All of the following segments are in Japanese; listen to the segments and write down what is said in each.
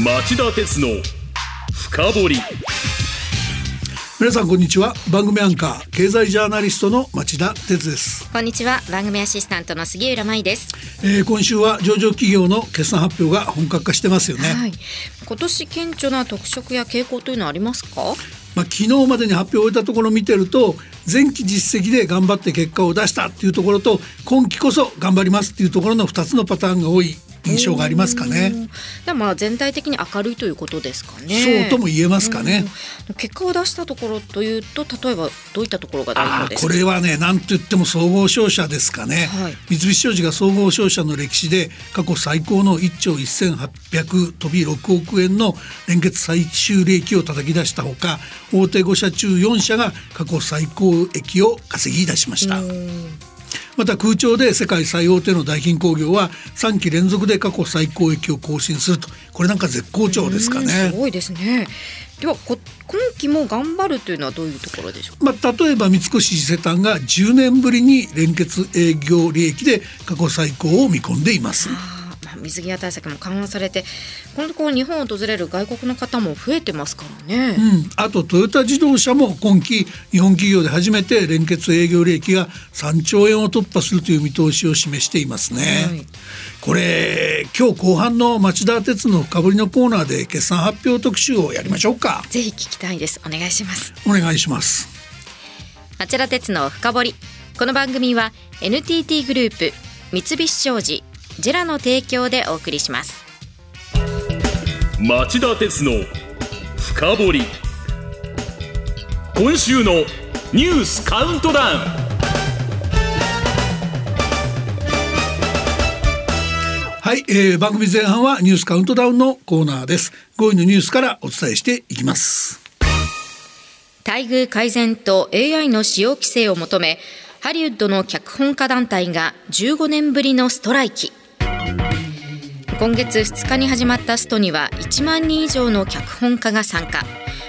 町田鉄の深掘り。皆さんこんにちは。番組アンカー経済ジャーナリストの町田哲です、こんにちは。番組アシスタントの杉浦舞です、えー、今週は上場企業の決算発表が本格化してますよね、はい。今年顕著な特色や傾向というのはありますか？まあ、昨日までに発表を終えたところを見てると前期実績で頑張って結果を出したっていうところと今期こそ頑張りますっていうところの2つのパターンが多い印象がありますかね。でまあ全体的に明るいということですかねそうとも言えますかね。うん結果を出したところというと例えばどういったところがこれはね何と言っても総合商社ですかね、はい三菱商事が総合商社の歴史で過去最高の1兆1800飛び6億円の連結最終利益を叩き出したほか大手5社中4社が過去最高益を稼ぎ出しました。また空調で世界最大手の大金工業は3期連続で過去最高益を更新するとこれなんか絶好調ですかうんねす。ごいですねではこ今期も頑張るというのはどういうところでしょうか？まあ、例えば三越伊勢丹が10年ぶりに連結営業利益で過去最高を見込んでいます。水際対策も緩和されてこのところ日本を訪れる外国の方も増えてますからね、うん、あとトヨタ自動車も今期日本企業で初めて連結営業利益が3兆円を突破するという見通しを示していますね。はいこれ今日後半の町田鉄の深掘りのコーナーで決算発表特集をやりましょうか。ぜひ聞きたいですお願いしますお願いします。町田鉄の深掘りこの番組は NTT グループ三菱商事ジェラの提供でお送りします町田鉄の深掘り今週のニュースカウントダウンはい、えー、番組前半はニュースカウントダウンのコーナーです。5位のニュースからお伝えしていきます。待遇改善と AI の使用規制を求めハリウッドの脚本家団体が15年ぶりのストライキ今月2日に始まったストには1万人以上の脚本家が参加。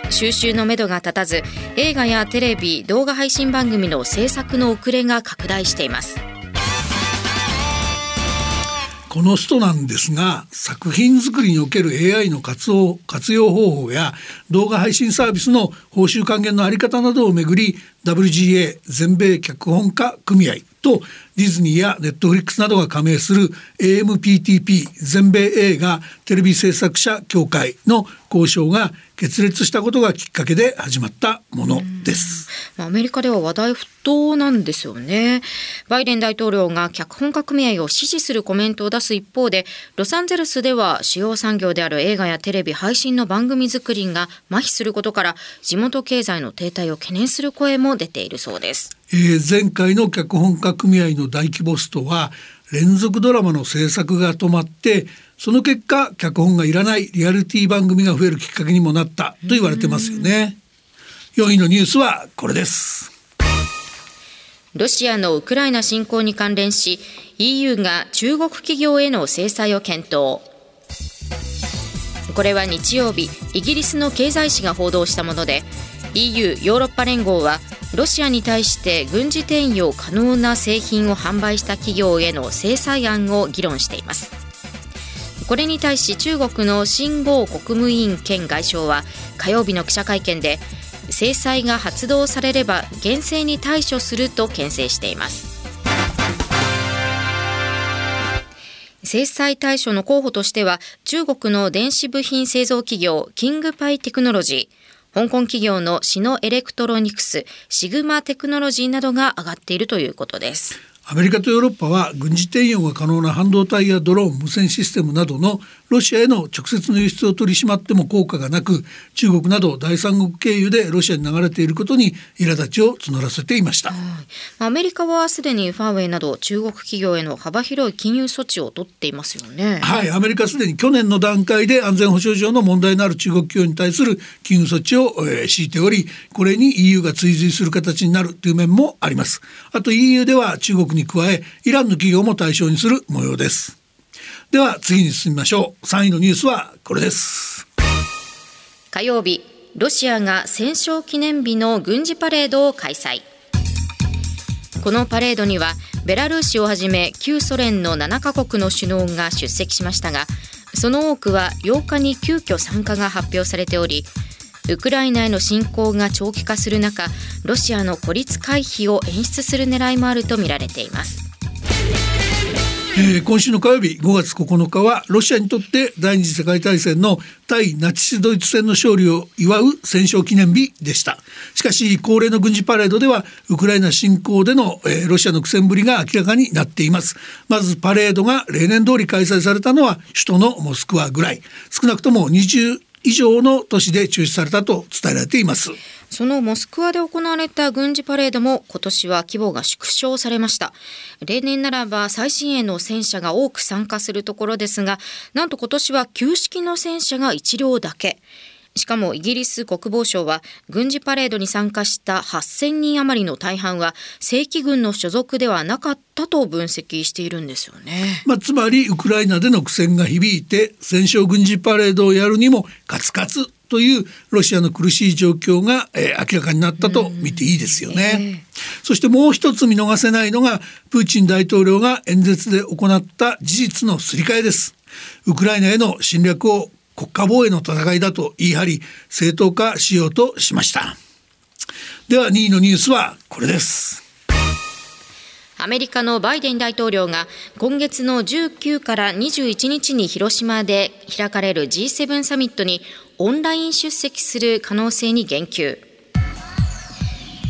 収集のめどが立たず映画やテレビ動画配信番組の制作の遅れが拡大しています。このストなんですが作品作りにおける AI の活用活用方法や動画配信サービスの報酬還元のあり方などをめぐり WGA 全米脚本家組合。とディズニーやネットフリックスなどが加盟する AMPTP 全米映画テレビ制作者協会の交渉が決裂したことがきっかけで始まったものです。アメリカでは話題沸騰なんですよね。バイデン大統領が脚本家組合を支持するコメントを出す一方でロサンゼルスでは主要産業である映画やテレビ配信の番組作りが麻痺することから地元経済の停滞を懸念する声も出ているそうです。えー前回の脚本家組合の大規模ストは連続ドラマの制作が止まってその結果脚本がいらないリアリティ番組が増えるきっかけにもなったと言われてますよね。4位のニュースはこれです。ロシアのウクライナ侵攻に関連し EU が中国企業への制裁を検討これは日曜日イギリスの経済誌が報道したもので EU ヨーロッパ連合はロシアに対して軍事転用可能な製品を販売した企業への制裁案を議論しています。これに対し中国の秦剛国務委員兼外相は火曜日の記者会見で制裁が発動されれば厳正に対処すると牽制しています。制裁対象の候補としては中国の電子部品製造企業キングパイテクノロジー香港企業のシノエレクトロニクスシグマテクノロジーなどが上がっているということです。アメリカとヨーロッパは軍事転用が可能な半導体やドローン無線システムなどのロシアへの直接の輸出を取り締まっても効果がなく中国など第三国経由でロシアに流れていることに苛立ちを募らせていました。アメリカはすでにファーウェイなど中国企業への幅広い金融措置を取っていますよね。はい、アメリカすでに去年の段階で安全保障上の問題のある中国企業に対する金融措置を、えー敷いておりこれに EU が追随する形になるという面もありますあと EU では中国に加えイランの企業も対象にする模様です。では次に進みましょう。3位のニュースはこれです。火曜日ロシアが戦勝記念日の軍事パレードを開催。このパレードにはベラルーシをはじめ旧ソ連の7カ国の首脳が出席しましたがその多くは8日に急遽参加が発表されておりウクライナへの侵攻が長期化する中ロシアの孤立回避を演出する狙いもあるとみられています。えー、今週の火曜日5月9日はロシアにとって第二次世界大戦の対ナチスドイツ戦の勝利を祝う戦勝記念日でした。しかし恒例の軍事パレードではウクライナ侵攻での、えー、ロシアの苦戦ぶりが明らかになっています。まずパレードが例年通り開催されたのは首都のモスクワぐらい。少なくとも20以上の都市で中止されたと伝えられています。そのモスクワで行われた軍事パレードも今年は規模が縮小されました。例年ならば最新鋭の戦車が多く参加するところですがなんと今年は旧式の戦車が1両だけ。しかもイギリス国防省は軍事パレードに参加した8000人余りの大半は正規軍の所属ではなかったと分析しているんですよね。まあ、つまりウクライナでの苦戦が響いて戦勝軍事パレードをやるにもカツカツというロシアの苦しい状況が、えー、明らかになったと見ていいですよね。えー、そしてもう一つ見逃せないのがプーチン大統領が演説で行った事実のすり替えです。ウクライナへの侵略を国家防衛の戦いだと言い張り正当化しようとしました。では2位のニュースはこれです。アメリカのバイデン大統領が今月の19から21日に広島で開かれる G7 サミットにオンライン出席する可能性に言及。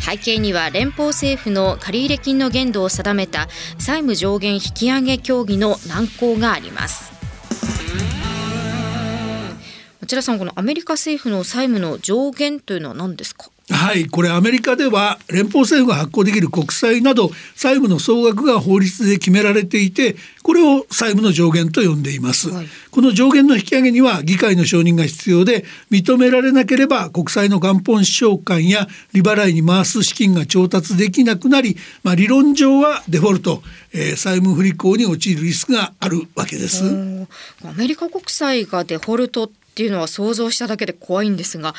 背景には連邦政府の借入金の限度を定めた債務上限引き上げ協議の難航があります町田さんこのアメリカ政府の債務の上限というのは何ですか？はいこれアメリカでは連邦政府が発行できる国債など債務の総額が法律で決められていてこれを債務の上限と呼んでいます、はい、この上限の引き上げには議会の承認が必要で認められなければ国債の元本償還や利払いに回す資金が調達できなくなり、まあ、理論上はデフォルト、えー、債務不履行に陥るリスクがあるわけです。アメリカ国債がデフォルトっていうのは想像しただけで怖いんですが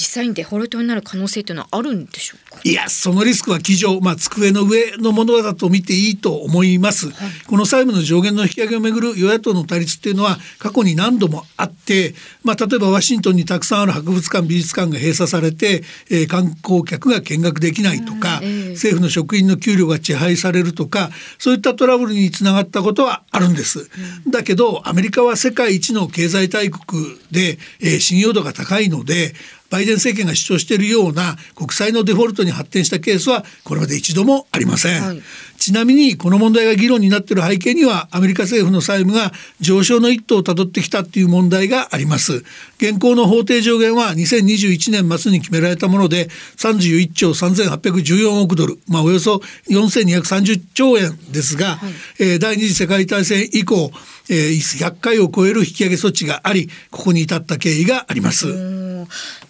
実際にデフォルトになる可能性というのはあるんでしょうか？いやそのリスクは机上、まあ、机の上のものだと見ていいと思います、はい、この債務の上限の引き上げをめぐる与野党の対立っていうのは過去に何度もあって、まあ、例えばワシントンにたくさんある博物館美術館が閉鎖されて、えー、観光客が見学できないとか、えー、政府の職員の給料が支配されるとかそういったトラブルにつながったことはあるんです、うん、だけどアメリカは世界一の経済大国で、えー、信用度が高いのでバイデン政権が主張しているような国債のデフォルトに発展したケースはこれまで一度もありません、はい、ちなみにこの問題が議論になっている背景にはアメリカ政府の債務が上昇の一途をたどってきたっていう問題があります。現行の法定上限は2021年末に決められたもので31兆3814億ドル、まあ、およそ4230兆円ですが、はい、えー、第二次世界大戦以降、えー、100回を超える引き上げ措置がありここに至った経緯があります。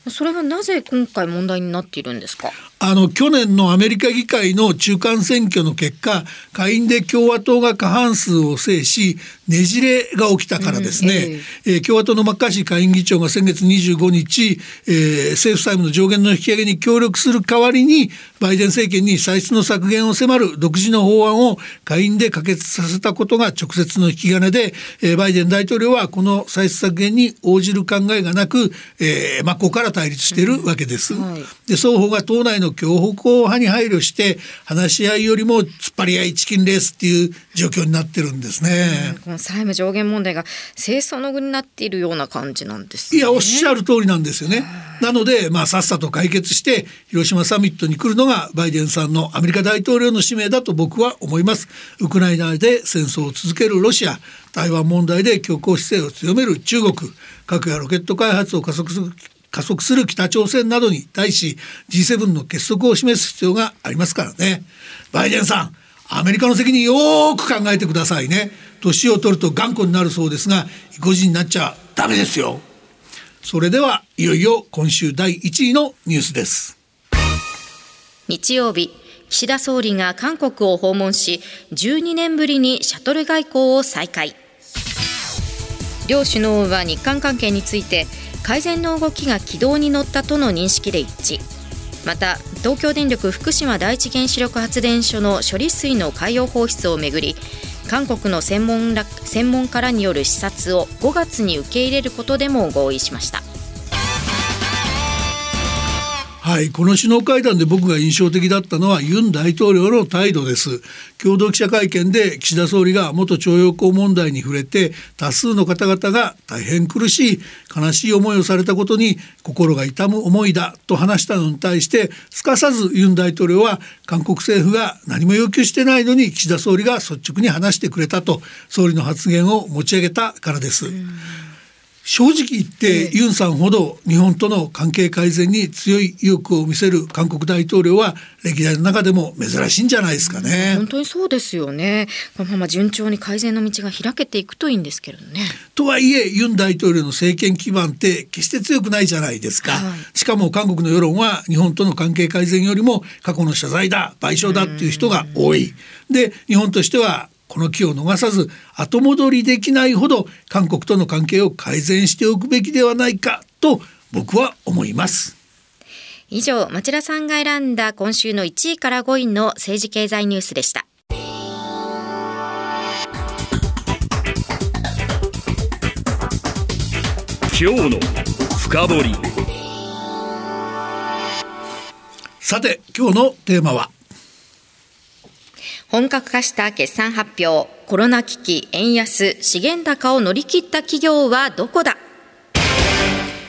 それはなぜ今回問題になっているんですか？あの去年のアメリカ議会の中間選挙の結果下院で共和党が過半数を制しねじれが起きたからですね、うん、えー、えー、共和党のマッカーシー下院議長が先月25日、えー、政府債務の上限の引き上げに協力する代わりにバイデン政権に歳出の削減を迫る独自の法案を下院で可決させたことが直接の引き金で、えー、バイデン大統領はこの歳出削減に応じる考えがなく、えー、真っ向から対立しているわけです。うんはい、で双方が党内の強北派に配慮して話し合いよりも突っ張り合いチキンレースっていう状況になってるんですね。この債務上限問題が清掃の具になっているような感じなんです、ね、いやおっしゃる通りなんですよね。なのでまあさっさと解決して広島サミットに来るのがバイデンさんのアメリカ大統領の使命だと僕は思います。ウクライナで戦争を続けるロシア台湾問題で強硬姿勢を強める中国核やロケット開発を加速する加速する北朝鮮などに対し G7 の結束を示す必要がありますからね。バイデンさんアメリカの責任よく考えてくださいね。年を取ると頑固になるそうですが意固地になっちゃダメですよ。それではいよいよ今週第1位のニュースです。日曜日岸田総理が韓国を訪問し12年ぶりにシャトル外交を再開。両首脳は日韓関係について改善の動きが軌道に乗ったとの認識で一致。また東京電力福島第一原子力発電所の処理水の海洋放出をめぐり韓国の専門専門家らによる視察を5月に受け入れることでも合意しました。はいこの首脳会談で僕が印象的だったのはユン大統領の態度です共同記者会見で岸田総理が元徴用工問題に触れて多数の方々が大変苦しい悲しい思いをされたことに心が痛む思いだと話したのに対してすかさずユン大統領は韓国政府が何も要求してないのに岸田総理が率直に話してくれたと総理の発言を持ち上げたからです。正直言って、ユンさんほど日本との関係改善に強い意欲を見せる韓国大統領は歴代の中でも珍しいんじゃないですかね。本当にそうですよね。このまま順調に改善の道が開けていくといいんですけれどね。とはいえユン大統領の政権基盤って決して強くないじゃないですか。はい、しかも韓国の世論は日本との関係改善よりも過去の謝罪だ賠償だっていう人が多い。で日本としてはこの機を逃さず後戻りできないほど韓国との関係を改善しておくべきではないかと僕は思います。以上町田さんが選んだ今週の1位から5位の政治経済ニュースでした。今日の深掘り。さて今日のテーマは本格化した決算発表、コロナ危機、円安、資源高を乗り切った企業はどこだ？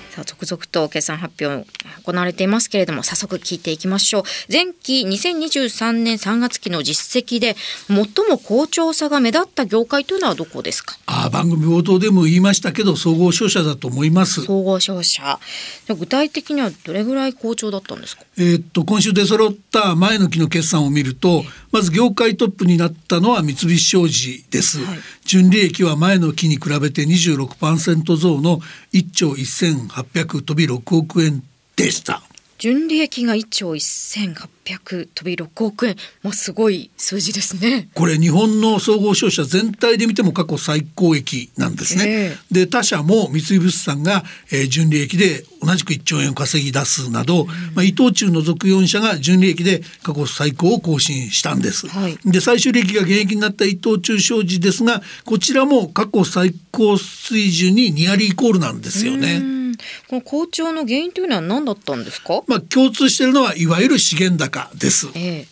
さあ続々と決算発表行われていますけれども早速聞いていきましょう。前期2023年3月期の実績で最も好調さが目立った業界というのはどこですか？あ番組冒頭でも言いましたけど総合商社だと思います。総合商社。具体的にはどれぐらい好調だったんですか？えー、っと今週出揃った前の期の決算を見るとまず業界トップになったのは三菱商事です、はい、純利益は前の期に比べて26%増の1兆1800飛び6億円でした純利益が1兆1800飛び6億円、まあ、すごい数字ですね。これ日本の総合商社全体で見ても過去最高益なんですね、えー、で他社も三井物産が、えー、純利益で同じく1兆円を稼ぎ出すなど、うん、まあ、伊藤忠除く4社が純利益で過去最高を更新したんです、はい、で最終利益が現役になった伊藤忠商事ですがこちらも過去最高水準にニアリーイコールなんですよね。この好調の原因というのは何だったんですか？まあ共通しているのはいわゆる資源高です。ええ、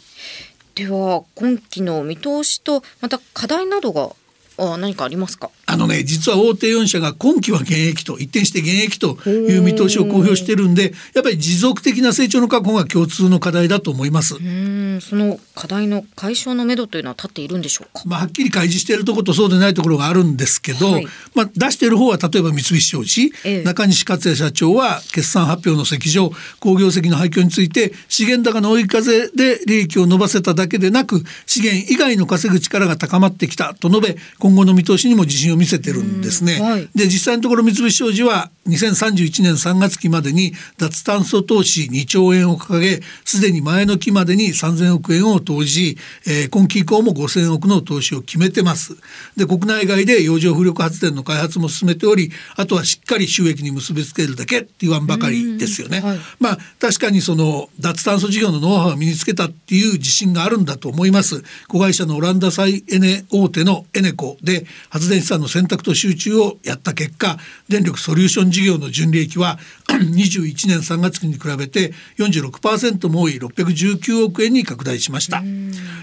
では今期の見通しとまた課題などがあ何かありますか？あのね実は大手4社が今期は現役と一転して現役という見通しを公表してるんでやっぱり持続的な成長の確保が共通の課題だと思います。うんその課題の解消のめどというのは立っているんでしょうか、まあ、はっきり開示しているところとそうでないところがあるんですけど、はい、まあ、出している方は例えば三菱商事、ええ、中西克也社長は決算発表の席上工業績の廃墟について資源高の追い風で利益を伸ばせただけでなく資源以外の稼ぐ力が高まってきたと述べ今後の見通しにも自信を見せてるんですね。はい、で実際のところ三菱商事は2031年3月期までに脱炭素投資2兆円を掲げすでに前の期までに3000億円を投じ、えー、今期以降も5000億の投資を決めてます。で国内外で洋上風力発電の開発も進めておりあとはしっかり収益に結びつけるだけって言わんばかりですよね。はい、まあ確かにその脱炭素事業のノウハウを身につけたっていう自信があるんだと思います。子会社のオランダ再エネ大手のエネコで発電資産の選択と集中をやった結果電力ソリューション事業の純利益は 21年3月期に比べて46%も多い619億円に拡大しました。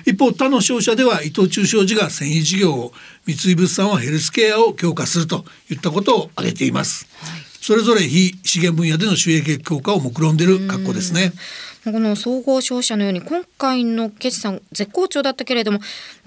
一方他の商社では伊藤忠商事が繊維事業を三井物産はヘルスケアを強化するといったことを挙げています、はい、それぞれ非資源分野での収益強化を目論んでいる格好ですね。この総合商社のように今回の決算絶好調だったけれども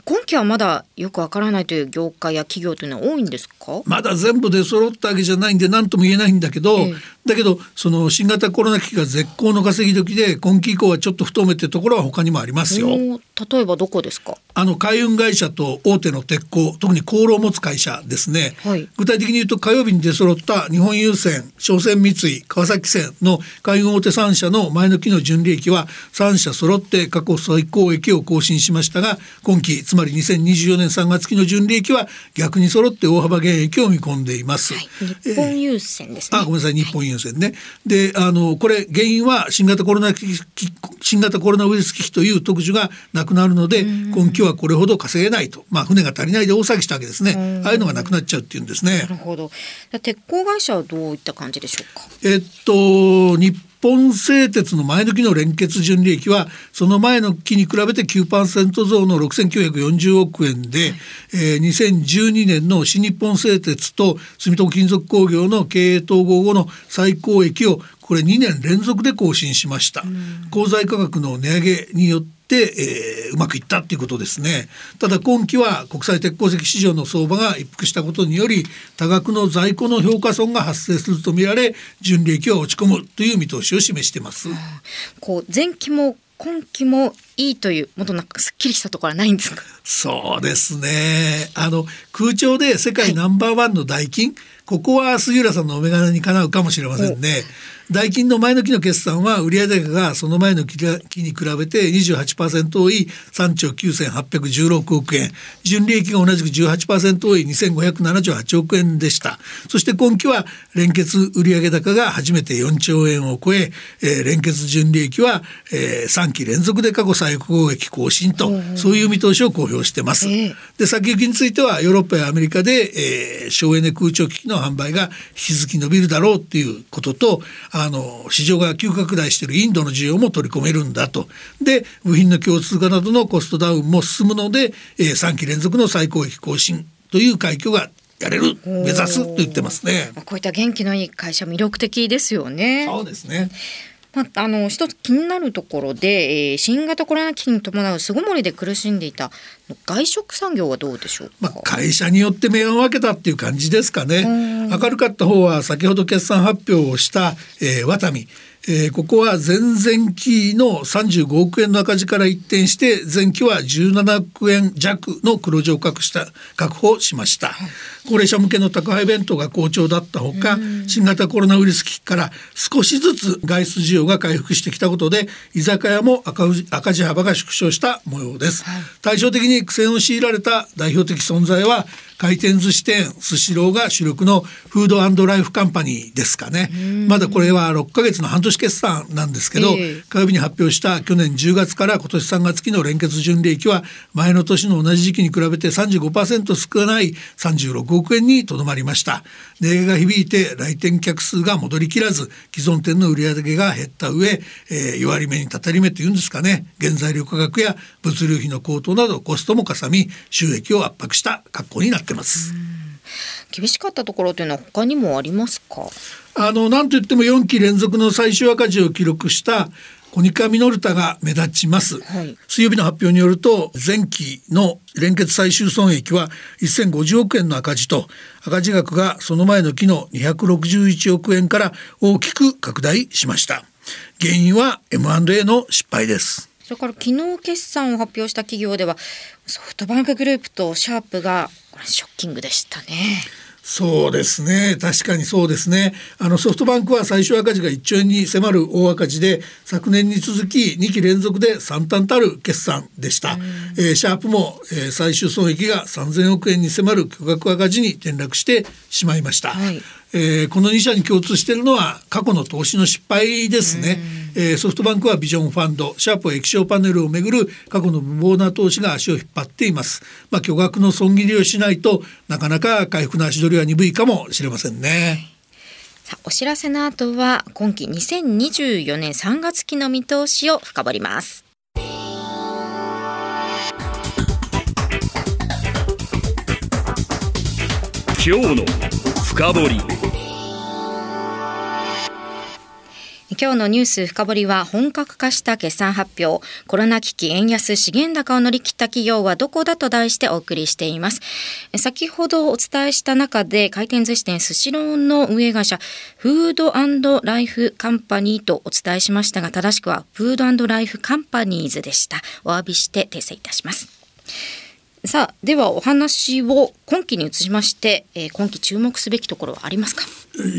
今期はまだよくわからないという業界や企業というのは多いんですか？まだ全部出揃ったわけじゃないんで何とも言えないんだけど、ええ、だけどその新型コロナ危機が絶好の稼ぎ時で今期以降はちょっと不透明ってところは他にもありますよ。例えばどこですか？あの海運会社と大手の鉄鋼特に航路を持つ会社ですね、はい、具体的に言うと火曜日に出揃った日本郵船商船三井川崎線の海運大手3社の前の期の純利利益は3社揃って過去最高益を更新しましたが今期つまり2024年3月期の純利益は逆に揃って大幅減益を見込んでいます。はい、日本郵船です、ね、あごめんなさい。日本郵船ね。であのこれ原因は新型コロナ新型コロナウイルス危機という特需がなくなるので今期はこれほど稼げないと、まあ、船が足りないで大騒ぎしたわけですね。ああいうのがなくなっちゃうっていうんですね。なるほど。鉄鋼会社はどういった感じでしょうか？えっと日本製鉄の前の期の連結純利益はその前の期に比べて9%増の6940億円で、はい、えー、2012年の新日本製鉄と住友金属工業の経営統合後の最高益をこれ2年連続で更新しました。鋼材価格の値上げによって、えー、うまくいったっていうことですねただ今期は国際鉄鉱石市場の相場が一服したことにより多額の在庫の評価損が発生するとみられ純利益は落ち込むという見通しを示しています。こう前期も今期もいいというもっとなんかすっきりしたところはないんですか？そうですね。あの空調で世界ナンバーワンの代金、はい、ここは杉浦さんのお眼鏡にかなうかもしれませんね。代金の前の期の決算は売上高がその前の期に比べて28%多い3兆9816億円。純利益が同じく18%多い2578億円でした。そして今期は連結売上高が初めて4兆円を超ええー、連結純利益は、えー、3期連続で過去最高益更新と、そういう見通しを公表してます。で先行きについてはヨーロッパやアメリカで、えー、省エネ空調機器の販売が引き続き伸びるだろうっていうこととあの市場が急拡大しているインドの需要も取り込めるんだとで部品の共通化などのコストダウンも進むので、えー、3期連続の最高益更新という快挙がやれる目指すと言ってますね。こういった元気のいい会社魅力的ですよね。そうですね。まあ、あの一つ気になるところで、えー、新型コロナ危機に伴う巣ごもりで苦しんでいた外食産業はどうでしょうまあ、会社によって目を分けたっていう感じですかね。明るかった方は先ほど決算発表をした、えー、ワタミ。えー、ここは前々期の35億円の赤字から一転して前期は17億円弱の黒字を確した確保しました、高齢者向けの宅配弁当が好調だったほか、新型コロナウイルス危機から少しずつ外出需要が回復してきたことで居酒屋も赤赤字幅が縮小した模様です、はい、対照的に苦戦を強いられた代表的存在は回転寿司店スシローが主力のフードライフカンパニーですかね。まだこれは6ヶ月の半年決算なんですけど、えー、火曜日に発表した去年10月から今年3月期の連結純利益は前の年の同じ時期に比べて35%少ない36億円にとどまりました。値上げが響いて来店客数が戻りきらず既存店の売り上げが減った上、えー、弱り目にたたり目というんですかね。原材料価格や物流費の高騰などコストもかさみ収益を圧迫した格好になってます。厳しかったところというのは他にもありますか？あのなんといっても4期連続の最終赤字を記録したコニカミノルタが目立ちます、はい、水曜日の発表によると前期の連結最終損益は1050億円の赤字と赤字額がその前の期の261億円から大きく拡大しました原因は M&A の失敗ですそれから昨日決算を発表した企業ではソフトバンクグループとシャープがこれショッキングでしたね。そうですね。確かにそうですね。あのソフトバンクは最終赤字が1兆円に迫る大赤字で昨年に続き2期連続で惨憺たる決算でした、えー、シャープも、えー、最終損益が3000億円に迫る巨額赤字に転落してしまいました、はい。えー、この2社に共通しているのは過去の投資の失敗ですね、えー、ソフトバンクはビジョンファンドシャープは液晶パネルをめぐる過去の無謀な投資が足を引っ張っています、まあ、巨額の損切りをしないとなかなか回復の足取りは鈍いかもしれませんね。さあお知らせの後は今期2024年3月期の見通しを深掘ります。今日の深掘り今日のニュース深掘りは本格化した決算発表。コロナ危機円安資源高を乗り切った企業はどこだと題してお送りしています。先ほどお伝えした中で回転寿司店スシローの運営会社フードライフカンパニーとお伝えしましたが正しくはフードライフカンパニーズでした。お詫びして訂正いたします。さあではお話を今期に移しまして、えー、今期注目すべきところはありますか？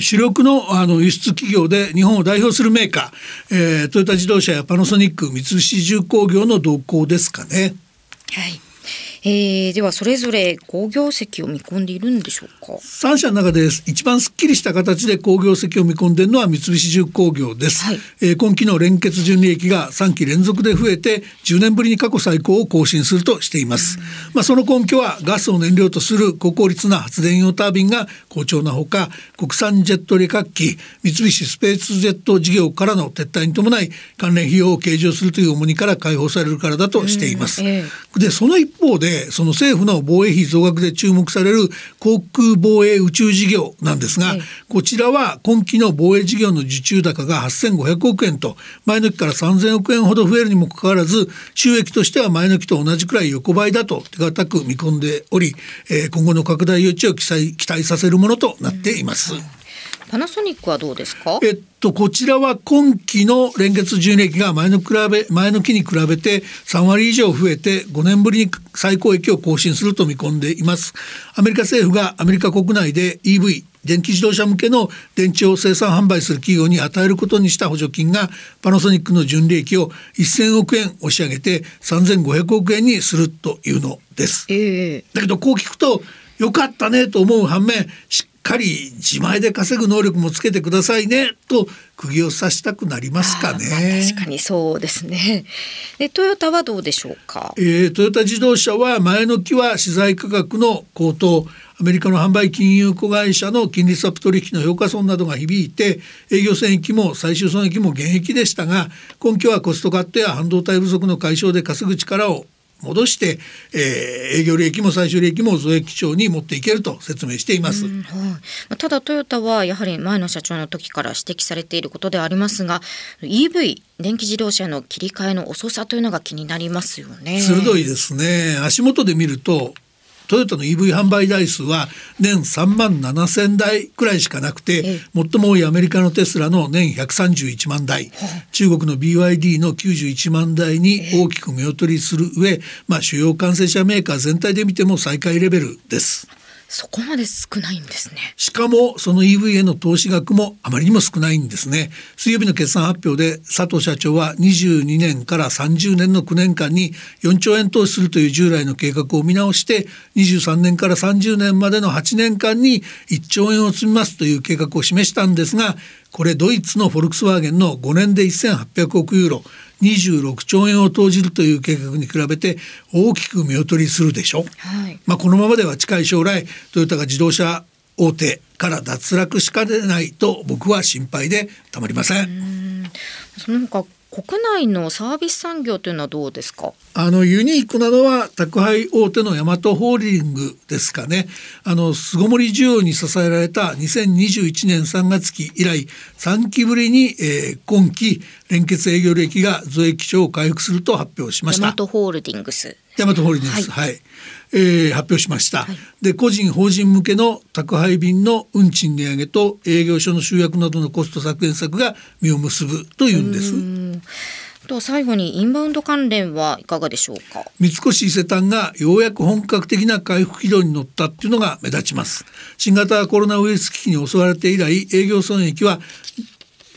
主力のあの輸出企業で日本を代表するメーカー、えー、トヨタ自動車やパナソニック三菱重工業の動向ですかね。はいえー、ではそれぞれ好業績を見込んでいるんでしょうか？3社の中で一番すっきりした形で好業績を見込んでいるのは三菱重工業です、はい、えー、今期の連結純利益が3期連続で増えて10年ぶりに過去最高を更新するとしています、まあ、その根拠はガスを燃料とする高効率な発電用タービンが好調なほか国産ジェット旅客機三菱スペースジェット事業からの撤退に伴い関連費用を計上するという重荷から解放されるからだとしています、えー、でその一方でその政府の防衛費増額で注目される航空防衛宇宙事業なんですが、こちらは今期の防衛事業の受注高が8500億円と前の期から3000億円ほど増えるにもかかわらず収益としては前の期と同じくらい横ばいだと手堅く見込んでおり、えー、今後の拡大余地を期待期待させるものとなっています。うんパナソニックはどうですか？えっとこちらは今期の連結純利益が前の比べ前の期に比べて3割以上増えて5年ぶりに最高益を更新すると見込んでいます。アメリカ政府がアメリカ国内で EV 電気自動車向けの電池を生産販売する企業に与えることにした補助金がパナソニックの純利益を1000億円押し上げて3500億円にするというのです、えー、だけどこう聞くとよかったねと思う反面しっかり自前で稼ぐ能力もつけてくださいねと釘を刺したくなりますかね。確かにそうですね。でトヨタはどうでしょうか？えー、トヨタ自動車は前の期は資材価格の高騰、アメリカの販売金融子会社の金利スアップ取引の評価損などが響いて営業損益も最終損益も減益でしたが今期はコストカットや半導体不足の解消で稼ぐ力を戻して、えー、営業利益も最終利益も増益庁に持っていけると説明しています、はい、ただトヨタはやはり前の社長の時から指摘されていることでありますが EV 電気自動車の切り替えの遅さというのが気になりますよね。鋭いですね。足元で見るとトヨタの EV 販売台数は年3万7千台くらいしかなくて最も多いアメリカのテスラの年131万台。中国の BYD の91万台に大きく見劣りする上、まあ、主要完成車メーカー全体で見ても最下位レベルです。そこまで少ないんですね。しかもその EV への投資額もあまりにも少ないんですね。水曜日の決算発表で佐藤社長は22年から30年の9年間に4兆円投資するという従来の計画を見直して23年から30年までの8年間に1兆円を積みますという計画を示したんですがこれドイツのフォルクスワーゲンの5年で1800億ユーロ。26兆円を投じるという計画に比べて大きく見劣りするでしょう、はい、まあ、このままでは近い将来トヨタが自動車大手から脱落しかねないと僕は心配でたまりません。その他国内のサービス産業というのはどうですか？あのユニークなのは宅配大手のヤマトホールディングですかね。あの巣ごもり需要に支えられた2021年3月期以来3期ぶりに、えー、今期連結営業利益が増益庁を回復すると発表しました。ヤマトホールディングスヤマトホールディングス。はい、はい。えー、発表しました、はい、で個人法人向けの宅配便の運賃値上げと営業所の集約などのコスト削減策が実を結ぶというんです。と最後にインバウンド関連はいかがでしょうか？三越伊勢丹がようやく本格的な回復軌道に乗ったっていうのが目立ちます。新型コロナウイルス危機に襲われて以来営業損益は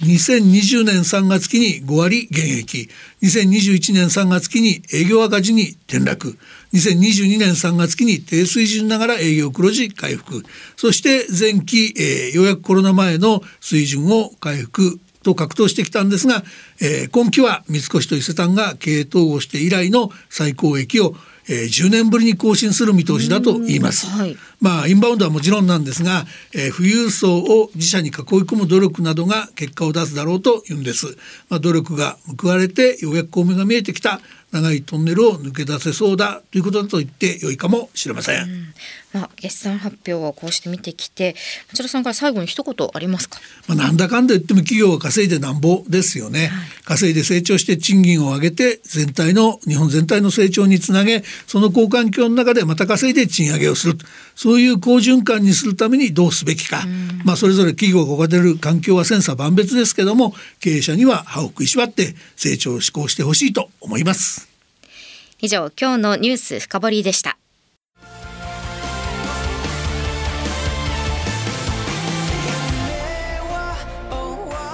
2020年3月期に5割減益2021年3月期に営業赤字に転落2022年3月期に低水準ながら営業黒字回復そして前期、えー、ようやくコロナ前の水準を回復と格闘してきたんですが、えー、今期は三越と伊勢丹が経営統合して以来の最高益をえー、10年ぶりに更新する見通しだと言います。はい、まあインバウンドはもちろんなんですが、えー、富裕層を自社に囲い込む努力などが結果を出すだろうと言うんです。まあ努力が報われてようやく光明が見えてきた長いトンネルを抜け出せそうだということだと言ってよいかもしれません。うん。まあ、決算発表をこうして見てきて町田さんから最後に一言ありますか、まあ、なんだかんだ言っても企業は稼いでなんぼですよね、はい、稼いで成長して賃金を上げて全体の日本全体の成長につなげその好環境の中でまた稼いで賃上げをするそういう好循環にするためにどうすべきか、まあ、それぞれ企業が置かれる環境は千差万別ですけども経営者には歯を食いしばって成長を志向してほしいと思います以上、今日のニュース深掘りでした。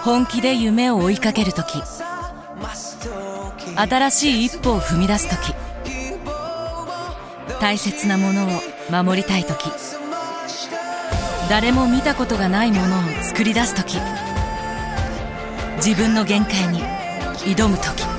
本気で夢を追いかける時。新しい一歩を踏み出す時。大切なものを守りたい時。誰も見たことがないものを作り出す時。自分の限界に挑む時。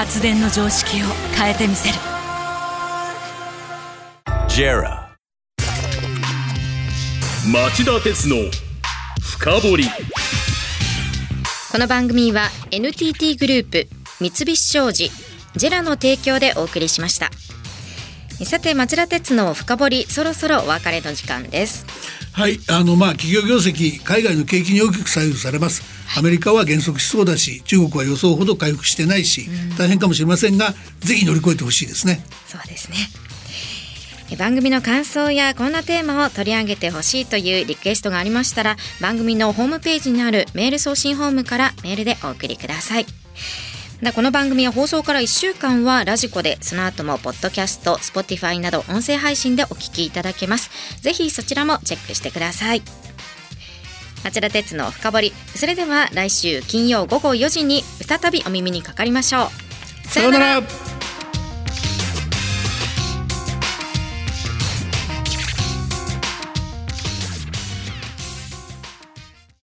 発電の常識を変えてみせる。JERA. 町田鉄の深掘り。この番組は NTT グループ三菱商事ジェラの提供でお送りしましたさて町田鉄の深掘りそろそろお別れの時間です。はいあのまあ企業業績海外の景気に大きく左右されます。アメリカは減速しそうだし中国は予想ほど回復してないし、大変かもしれませんがぜひ乗り越えてほしいですね。そうですね。番組の感想やこんなテーマを取り上げてほしいというリクエストがありましたら番組のホームページにあるメール送信フォームからメールでお送りくださいだこの番組は放送から1週間はラジコでその後もポッドキャスト Spotify など音声配信でお聞きいただけます。ぜひそちらもチェックしてください。町田鉄の深掘り。それでは来週金曜午後4時に再びお耳にかかりましょう。さようなら。